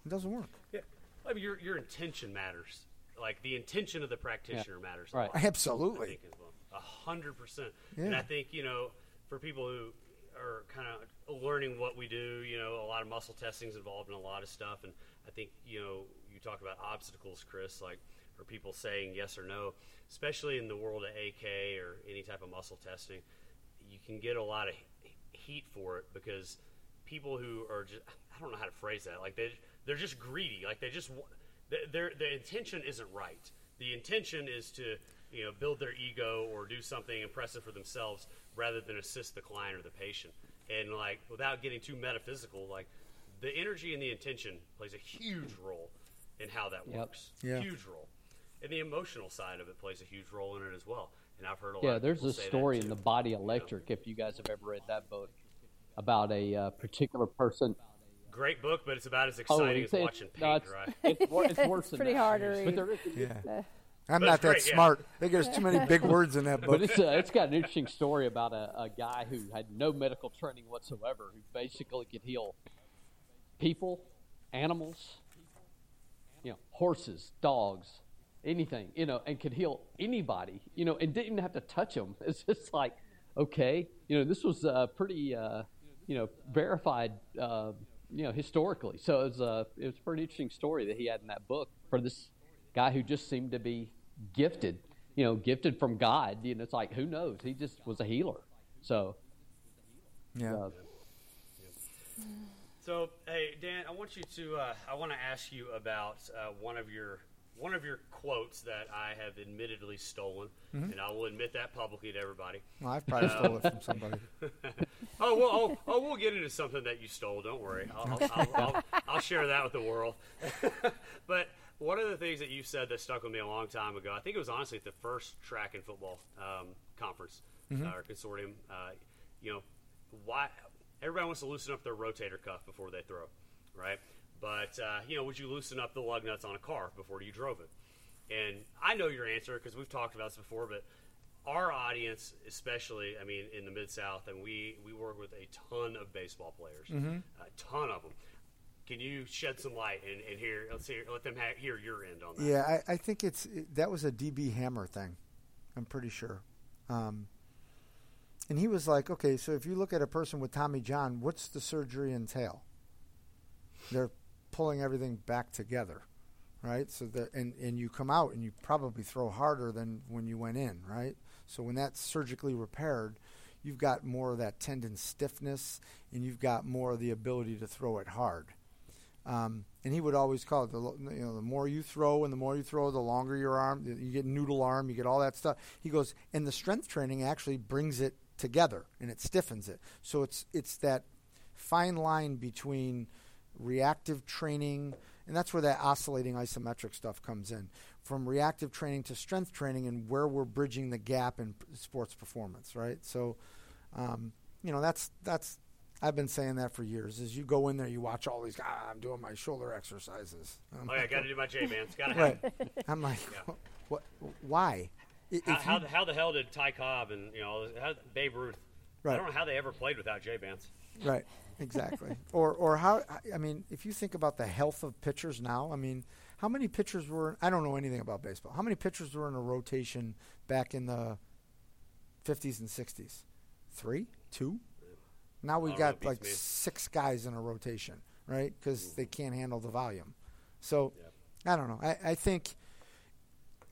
It doesn't work. Yeah. I mean, your your intention matters. Like the intention of the practitioner matters. a Right. lot, Absolutely. I think as well. A hundred percent. And I think you know, for people who are kind of learning what we do, you know, a lot of muscle testing is involved in a lot of stuff, and I think you know, you talk about obstacles, Chris, like or people saying yes or no, especially in the world of AK or any type of muscle testing, you can get a lot of heat for it because people who are just I don't know how to phrase that like they they're just greedy like they just their, their intention isn't right. The intention is to you know build their ego or do something impressive for themselves rather than assist the client or the patient and like without getting too metaphysical like the energy and the intention plays a huge role in how that Yep. works Yeah. huge role and the emotional side of it plays a huge role in it as well and I've heard a lot Yeah, of there's a story in the Body Electric. If you guys have ever read that book about a uh, particular person. Great book, but it's about as Oh, exciting it's, as it's- watching no, paint, it's, right? it's, wor- it's worse [laughs] than pretty that. hard to But read. there is, Yeah. But I'm not that great, yeah. smart. I think there's too many big [laughs] words in that book. But it's, uh, it's got an interesting story about a, a guy who had no medical training whatsoever, who basically could heal people, animals, you know, horses, dogs, anything, you know, and could heal anybody, you know, and didn't even have to touch them. [laughs] It's just like, okay, you know, this was uh, pretty, uh, you know, verified, uh, you know, historically. So it was, uh, it was a pretty interesting story that he had in that book for this guy who just seemed to be gifted, you know, gifted from God. You know, it's like, who knows? He just was a healer. So, yeah. uh, So, hey Dan, I want you to. Uh, I want to ask you about uh, one of your one of your quotes that I have admittedly stolen, Mm-hmm. and I will admit that publicly to everybody. Well, I've probably stole it from somebody. [laughs] Oh, well, oh, oh, we'll get into something that you stole. Don't worry. I'll, I'll, I'll, I'll, I'll share that with the world. [laughs] but one of the things that you said that stuck with me a long time ago, I think it was honestly at the first track and football um, conference uh, or consortium. Uh, you know, why everybody wants to loosen up their rotator cuff before they throw, right? But uh, you know, would you loosen up the lug nuts on a car before you drove it? And I know your answer because we've talked about this before, but our audience, especially, I mean, in the Mid South, and we we work with a ton of baseball players, a ton of them. Can you shed some light and, and hear? Let's hear, let them ha- hear your end on that. Yeah, I, I think it's it, that was a DB Hammer thing. I'm pretty sure. Um, and he was like, okay, so if you look at a person with Tommy John, what's the surgery entail? They're pulling everything back together, right? So that and and you come out and you probably throw harder than when you went in, right? So when that's surgically repaired, you've got more of that tendon stiffness and you've got more of the ability to throw it hard. Um, and he would always call it the you know the more you throw and the more you throw, the longer your arm. You get noodle arm, you get all that stuff. He goes, and the strength training actually brings it together and it stiffens it. So it's it's that fine line between reactive training and that's where that oscillating isometric stuff comes in from reactive training to strength training and where we're bridging the gap in sports performance right so um, you know that's that's I've been saying that for years. As you go in there, you watch all these. Ah, I'm doing my shoulder exercises. I'm oh yeah, got to do my J bands. Got to right. [laughs] I'm like, yeah. what? Why? How, how, the, how, the hell did Ty Cobb and you know how, Babe Ruth? Right. I don't know how they ever played without J bands. Right. Exactly. [laughs] or or how? I mean, if you think about the health of pitchers now, I mean, how many pitchers were? I don't know anything about baseball. How many pitchers were in a rotation back in the 50s and 60s? Three, two. Now we've got like me. six guys in a rotation, right? Because they can't handle the volume. So yep. I don't know. I, I think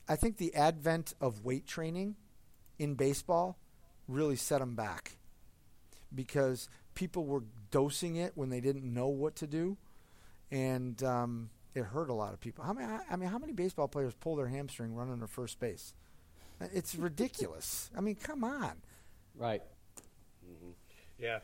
I think the advent of weight training in baseball really set them back because people were dosing it when they didn't know what to do, and um, it hurt a lot of people. How many? I mean, how many baseball players pull their hamstring running to first base? It's ridiculous. I mean, come on. Right. Mm-hmm. Yeah.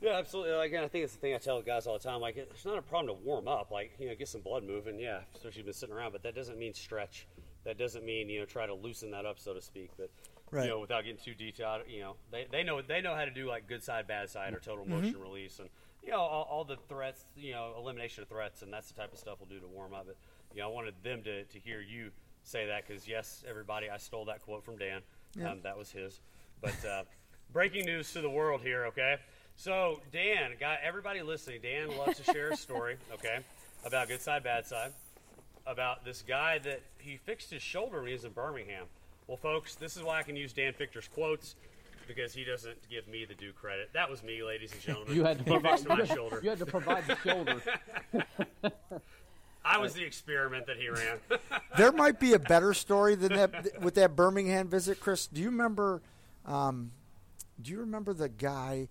Yeah, absolutely. Again, I think it's the thing I tell guys all the time. Like, it's not a problem to warm up. Like, you know, get some blood moving. Yeah, especially if you've been sitting around. But that doesn't mean stretch. That doesn't mean you know try to loosen that up, so to speak. But right. you know, without getting too detailed, you know, they, they know they know how to do like good side, bad side, or total motion mm-hmm. release, and you know all, all, the threats, you know, elimination of threats, and that's the type of stuff we'll do to warm up. But you know, I wanted them to to hear you say that because yes, everybody, I stole that quote from Dan. Yeah. Um, that was his. But uh, [laughs] breaking news to the world here, okay? So, Dan, got everybody listening. Dan loves to share a story, [laughs] okay, about good side, bad side, about this guy that he fixed his shoulder when he was in Birmingham. Well, folks, this is why I can use Dan Fichter's quotes because he doesn't give me the due credit. That was me, ladies and gentlemen. you had to provide my shoulder. You had to provide the shoulder. [laughs] [laughs] I was the experiment that he ran. there might be a better story than that with that Birmingham visit, Chris. Do you remember? Um, do you remember the guy?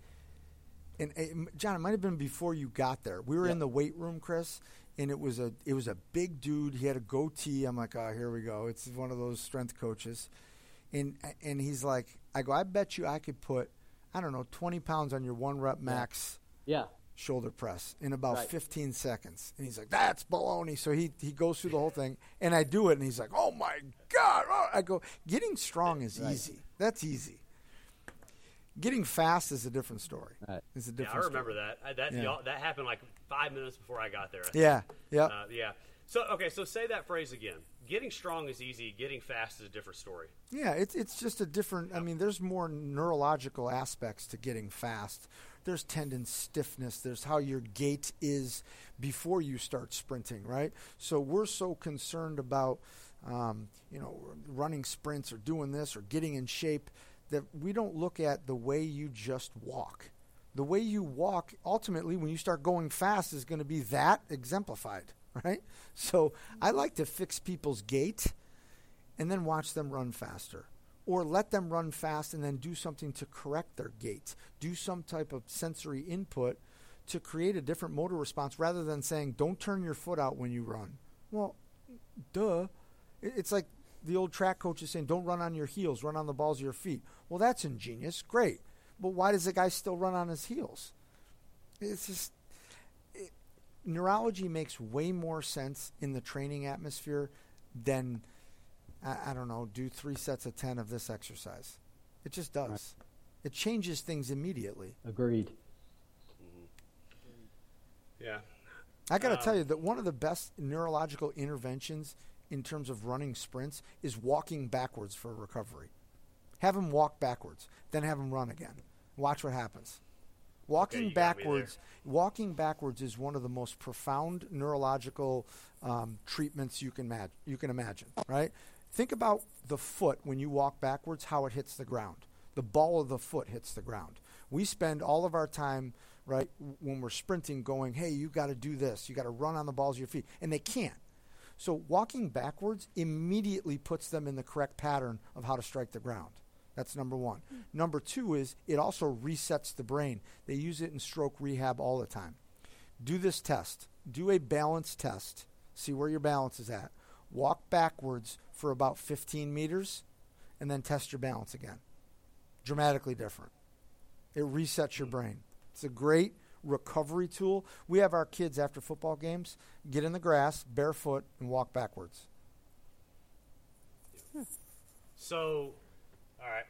And uh, John, it might have been before you got there. We were in the weight room, Chris, and it was a it was a big dude. He had a goatee. I'm like, oh, here we go. It's one of those strength coaches, and and he's like, I go, I bet you I could put, I don't know, 20 pounds on your one rep max. Yeah. Shoulder press in about right. 15 seconds, and he's like, "That's baloney." So he he goes through the whole thing, and I do it, and he's like, "Oh my god!" Oh, I go, "Getting strong is right. easy. That's easy." Getting fast is a different story. Right. It's a different. Yeah, I remember story. that. I, that yeah. that happened like five minutes before I got there. I yeah. Yeah. Uh, yeah. So okay, so say that phrase again. Getting strong is easy. Getting fast is a different story. Yeah, it's it's just a different. I mean, there's more neurological aspects to getting fast. There's tendon stiffness. There's how your gait is before you start sprinting, right? So we're so concerned about, um, you know, running sprints or doing this or getting in shape that we don't look at the way you just walk. The way you walk, ultimately, when you start going fast, is going to be that exemplified, [laughs] right? So I like to fix people's gait and then watch them run faster. Or let them run fast and then do something to correct their gait. Do some type of sensory input to create a different motor response rather than saying, don't turn your foot out when you run. Well, duh. It's like the old track coach is saying, don't run on your heels, run on the balls of your feet. Well, that's ingenious. Great. But why does the guy still run on his heels? It's just. It, neurology makes way more sense in the training atmosphere than, I, I, don't know, do three sets of 10 of this exercise. It just does. Right. It changes things immediately. Agreed. Mm-hmm. Yeah. I got to um, tell you that one of the best neurological interventions in terms of running sprints is walking backwards for recovery. Have him walk backwards, then have him run again. Watch what happens. Walking okay, backwards, walking backwards is one of the most profound neurological um, treatments you can, mag- you can imagine. Right? Think about the foot when you walk backwards, how it hits the ground. The ball of the foot hits the ground. We spend all of our time, right, when we're sprinting, going, "Hey, you got to do this. You got to run on the balls of your feet," and they can't So walking backwards immediately puts them in the correct pattern of how to strike the ground. That's number one. Hmm. Number two is it also resets the brain. They use it in stroke rehab all the time. Do this test. Do a balance test. See where your balance is at. Walk backwards for about 15 meters and then test your balance again. Dramatically different. It resets your hmm. brain. It's a great recovery tool. We have our kids after football games get in the grass barefoot and walk backwards. Hmm. So, all right,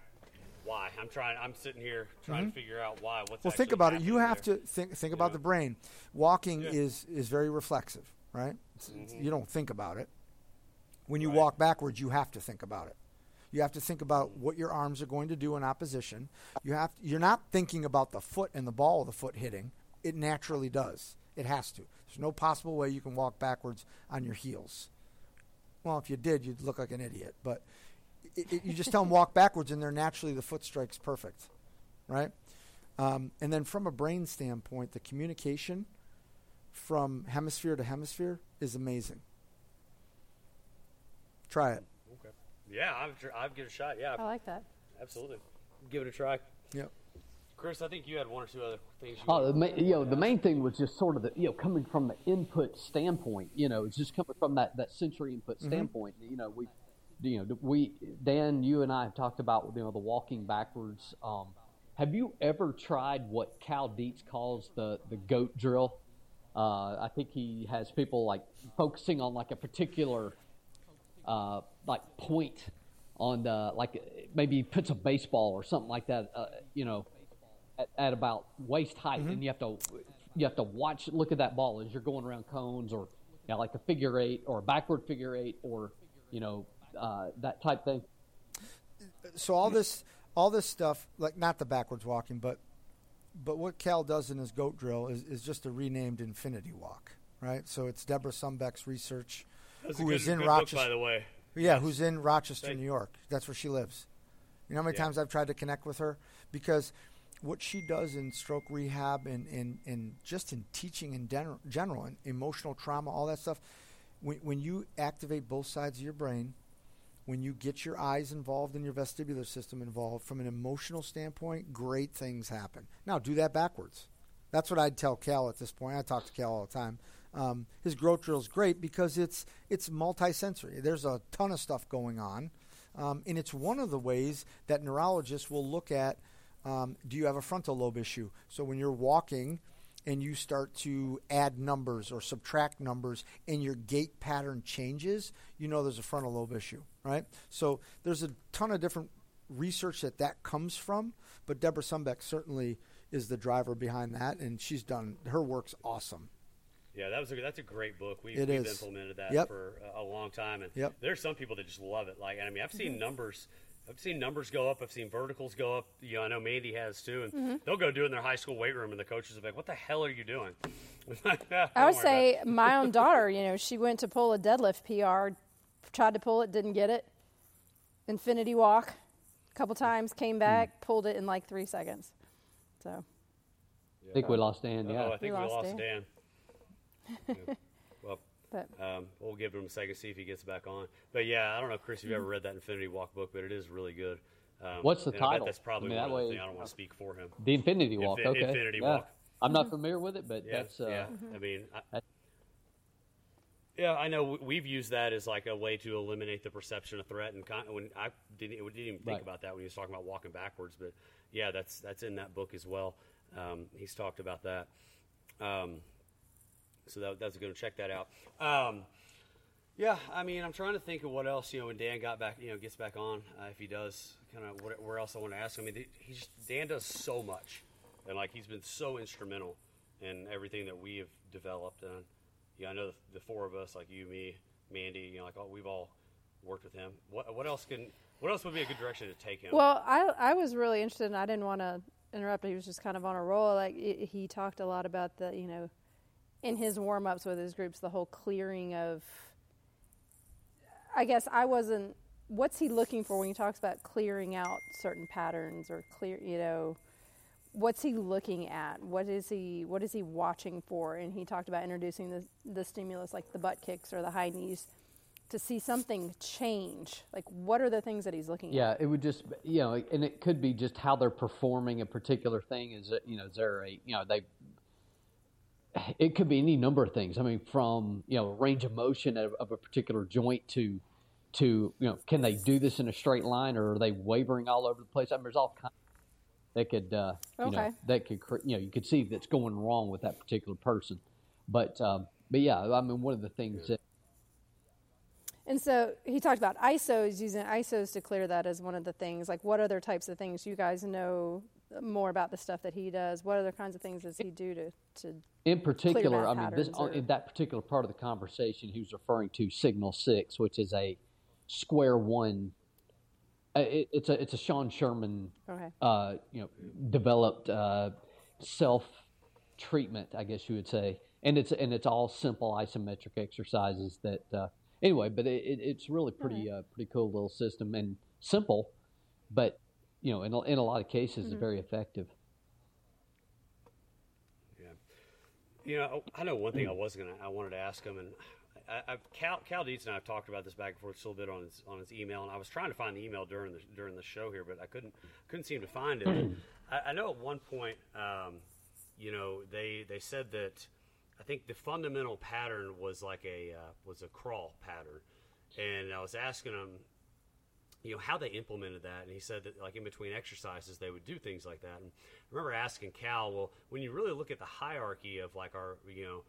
why? I'm trying. I'm sitting here trying to mm-hmm. figure out why. What's Mm-hmm. Well, think about it. You have there. to think think about the brain. Walking Yeah. is is very reflexive, right? It's- it's- mm-hmm. You don't think about it. When you Right. walk backwards, you have to think about it. You have to think about mm-hmm. what your arms are going to do in opposition. You have you're not thinking about the foot and the ball of the foot hitting. It naturally does. It has to. There's no possible way you can walk backwards on your heels. Well, if you did, you'd look like an idiot. But it, it, you just tell them walk [laughs] backwards, and they're naturally the foot strikes perfect, right? Um, and then from a brain standpoint, the communication from hemisphere to hemisphere is amazing. Try it. Okay. Yeah, I've, tr- I've give it a shot. Yeah, I like that. absolutely. Give it a try. Yep. Chris, I think you had one or two other things. You Oh, the to you know, the main thing was just sort of the, you know, coming from the input standpoint, you know, it's just coming from that, that sensory input standpoint. You know, we, you know, we, Dan, you and I have talked about, you know, the walking backwards. Um, have you ever tried what Cal Dietz calls the, the goat drill? Uh, I think he has people like focusing on like a particular, uh, like point on the, like maybe he puts a baseball or something like that, uh, you know, at, at about waist height, and you have to you have to watch look at that ball as you're going around cones or you know, like a figure eight or a backward figure eight or you know uh, that type thing. So all this, all this stuff, like not the backwards walking, but, but what Cal does in his goat drill is, is just a renamed infinity walk, right? So it's Deborah Sunbeck's research, That's a who good, is in good book, Rochester. by the way. Yeah, who's in Rochester, Thank New York. That's where she lives. You know how many Yeah. times I've tried to connect with her? Because what she does in stroke rehab and, and, and just in teaching in general, general and emotional trauma, all that stuff, when, when you activate both sides of your brain, when you get your eyes involved and your vestibular system involved from an emotional standpoint, great things happen. Now, do that backwards. That's what I'd tell Cal at this point. I talk to Cal all the time. Um, his goat drill is great because it's it's multisensory. There's a ton of stuff going on, um, and it's one of the ways that neurologists will look at. Um, do you have a frontal lobe issue? So when you're walking and you start to add numbers or subtract numbers and your gait pattern changes, you know there's a frontal lobe issue, right? So there's a ton of different research that that comes from, but Deborah Sunbeck certainly is the driver behind that, and she's done her work's awesome. Yeah, that was a, that's a great book. We, we've is. implemented that Yep. for a, a long time, and Yep. there's some people that just love it. Like, and I mean, I've Mm-hmm. seen numbers. I've seen numbers go up. I've seen verticals go up. You know, I know Mandy has too, and Mm-hmm. they'll go do it in their high school weight room, and the coaches will be like, "What the hell are you doing?" [laughs] I would say my own [laughs] daughter, you know, she went to pull a deadlift PR, tried to pull it, didn't get it. Infinity walk, a couple times, came back, pulled it in like three seconds. So I think we lost Dan. Yeah, Oh, I think we lost lost, Dan. Dan. Yeah. [laughs] Well, But um, we'll give him a second see if he gets back on. But yeah, I don't know, Chris, if you ever read that Infinity Walk book, but it is really good. Um, What's the and I title? that's probably I mean, one that of the way- I don't want to speak for him. the Infinity Walk. Infi- okay, Infinity yeah. Walk. I'm not familiar with it, but Yeah, that's uh, yeah. Mm-hmm. I mean, I, yeah, I know we've used that as like a way to eliminate the perception of threat. And con- when I didn't, didn't even think Right. about that when he was talking about walking backwards, but yeah, that's that's in that book as well. Um, he's talked about that. Um, so that, that's to check that out. Um, yeah, I mean, I'm trying to think of what else. You know, when Dan got back, you know, gets back on, uh, if he does, kind of where else I want to ask. I mean, he just Dan does so much, and like he's been so instrumental in everything that we have developed. And yeah, I know the, the four of us, like you, me, Mandy, you know, like oh, we've all worked with him. What what else can what else would be a good direction to take him? Well, I I was really interested, and I didn't want to interrupt. He was just kind of on a roll. Like i he talked a lot about the, you know, in his warm ups with his groups, the whole clearing of. I guess I wasn't. What's he looking for when he talks about clearing out certain patterns or clear? You know, what's he looking at? What is he what is he watching for? And he talked about introducing the the stimulus like the butt kicks or the high knees to see something change. Like what are the things that he's looking yeah, at? Yeah, it would just you know, and it could be just how they're performing a particular thing. Is it you know, is there a you know they it could be any number of things. I mean, from you know range of motion of, of, a particular joint to to you know, can they do this in a straight line or are they wavering all over the place? I mean, there's all kinds that could uh, you okay. know that could you know you could see that's going wrong with that particular person. But um, but yeah, I mean, one of the things that and so he talked about ISOs, using ISOs to clear that as one of the things. Like, what other types of things you guys know more about the stuff that he does? What other kinds of things does he do to, to in particular? I mean, this or... in that particular part of the conversation, he was referring to Signal Six, which is a square one. Uh, it, it's a it's a Sean Sherman, okay. uh, you know, developed uh, self treatment, I guess you would say, and it's and it's all simple isometric exercises that. Uh, anyway, but it, it, it's really pretty uh, pretty cool little system and simple, but you know, in a, in a lot of cases, mm-hmm. is very effective. Yeah, you know, I know one thing I was gonna I wanted to ask him, and I, I, Cal Cal Dietz and I have talked about this back and forth a little bit on his on his email, and I was trying to find the email during the during the show here, but I couldn't couldn't seem to find it. [clears throat] I, I, know at one point, um, you know, they they said that I think the fundamental pattern was like a uh, was a crawl pattern, and I was asking him, you know, how they implemented that, and he said that like in between exercises they would do things like that. And I remember asking Cal, well, when you really look at the hierarchy of like our you know.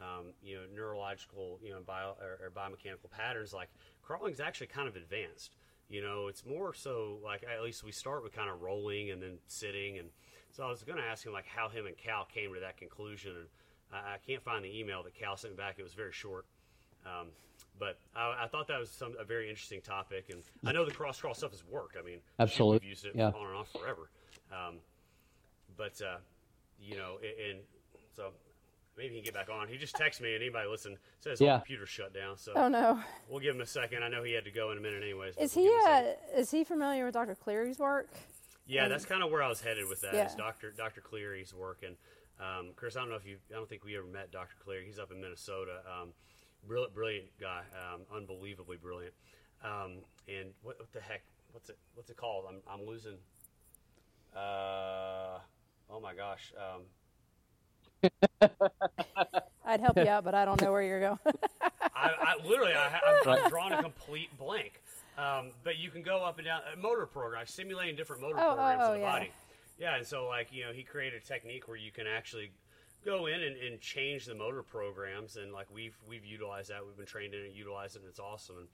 Um, you know, neurological, you know, bio or, or biomechanical patterns. Like crawling is actually kind of advanced. You know, it's more so like at least we start with kind of rolling and then sitting. And so I was going to ask him like how him and Cal came to that conclusion. And I, I can't find the email that Cal sent back. It was very short. Um, but I, I, thought that was some, a very interesting topic, and I know the cross crawl stuff has worked. I mean, absolutely, we've used it yeah. on and off forever. Um, but uh, you know, and, so maybe he can get back on. He just texted me, and anybody listen says yeah. computer shut down. So oh no, we'll give him a second. I know he had to go in a minute, anyways. Is we'll he uh, is he familiar with Dr. Cleary's work? Yeah, and, that's kind of where I was headed with that. Yeah. Is Dr. Dr. Cleary's work and um, Chris, I don't know if you, I don't think we ever met Dr. Cleary. He's up in Minnesota. Um, brilliant, brilliant guy, um, unbelievably brilliant. Um, and what, what, the heck? What's it? What's it called? I'm, I'm losing. Uh, oh my gosh. Um, [laughs] I'd help you out, but I don't know where you're going. [laughs] I, I, literally, I, am drawn a complete blank. Um, but you can go up and down uh, motor program, simulating different motor oh, programs oh, oh, of the yeah. body. Yeah, and so like you know, he created a technique where you can actually go in and, and, change the motor programs, and like we've we've utilized that. We've been trained in it, utilized it, and it's awesome. And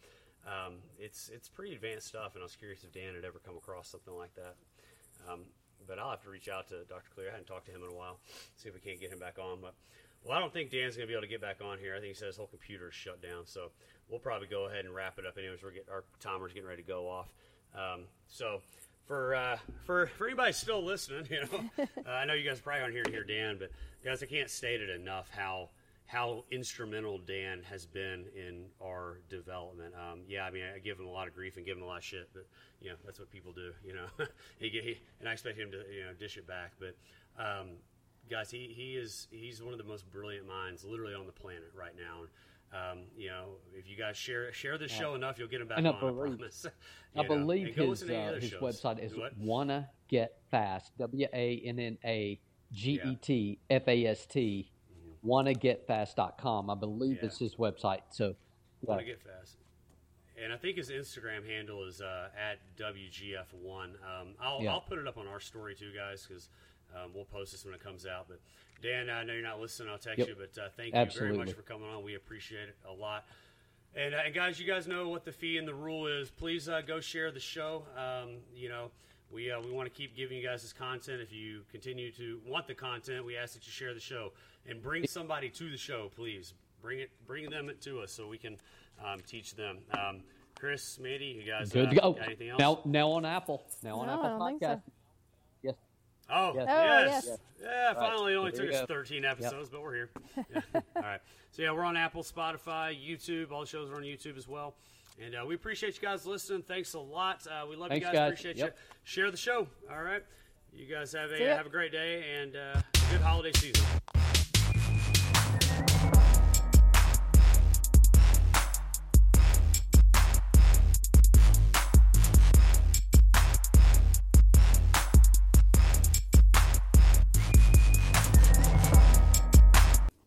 um, it's it's pretty advanced stuff. And I was curious if Dan had ever come across something like that. Um, but I'll have to reach out to Dr. Clear. I hadn't talked to him in a while. See if we can't get him back on. But well, I don't think Dan's going to be able to get back on here. I think he said his whole computer is shut down. So we'll probably go ahead and wrap it up. Anyways, we're get, our timer's getting ready to go off. Um, so for uh, for for anybody still listening, [laughs] you know, uh, I know you guys probably aren't here to hear Dan, but guys, I can't state it enough how how instrumental Dan has been in our development. Um, yeah, I mean, I give him a lot of grief and give him a lot of shit, but you know, that's what people do, you know. [laughs] he, he, and I expect him to you know dish it back, but. Um, guys, he, he is he's one of the most brilliant minds literally on the planet right now. Um, you know, if you guys share share this show enough, you'll get him back and on. I believe, [laughs] I promise. I believe his uh, his shows. website is what? Wanna Get Fast. W A N N A G E T F A S T. WannaGetFast.com. I believe Yeah. it's his website. So, Want to get fast. And I think his Instagram handle is uh, at WGF1. Um, I'll, Yeah. I'll put it up on our story too, guys, because um, we'll post this when it comes out. But Dan, I know you're not listening. I'll text Yep. you, but uh, thank you very much for coming on. We appreciate it a lot. And, uh, and guys, you guys know what the fee and the rule is. Please uh, go share the show. Um, you know, we uh, we want to keep giving you guys this content. If you continue to want the content, we ask that you share the show and bring somebody to the show. Please bring it, bring them to us so we can um, teach them. Um, Chris, Mandy, you guys good uh, to go. got anything else? Now, now on Apple. Now on No, Apple don't Podcast. so. Yes. Oh, Yes. Oh, yes. yes. Yeah, finally, it only There took us go. 13 episodes, but we're here. [laughs] Yeah. All right. So, yeah, we're on Apple, Spotify, YouTube. All the shows are on YouTube as well. And uh, we appreciate you guys listening. Thanks a lot. Uh, we love Thanks, you guys. guys. Appreciate Yep. you. Share the show. All right. You guys have a have a great day and uh, good holiday season.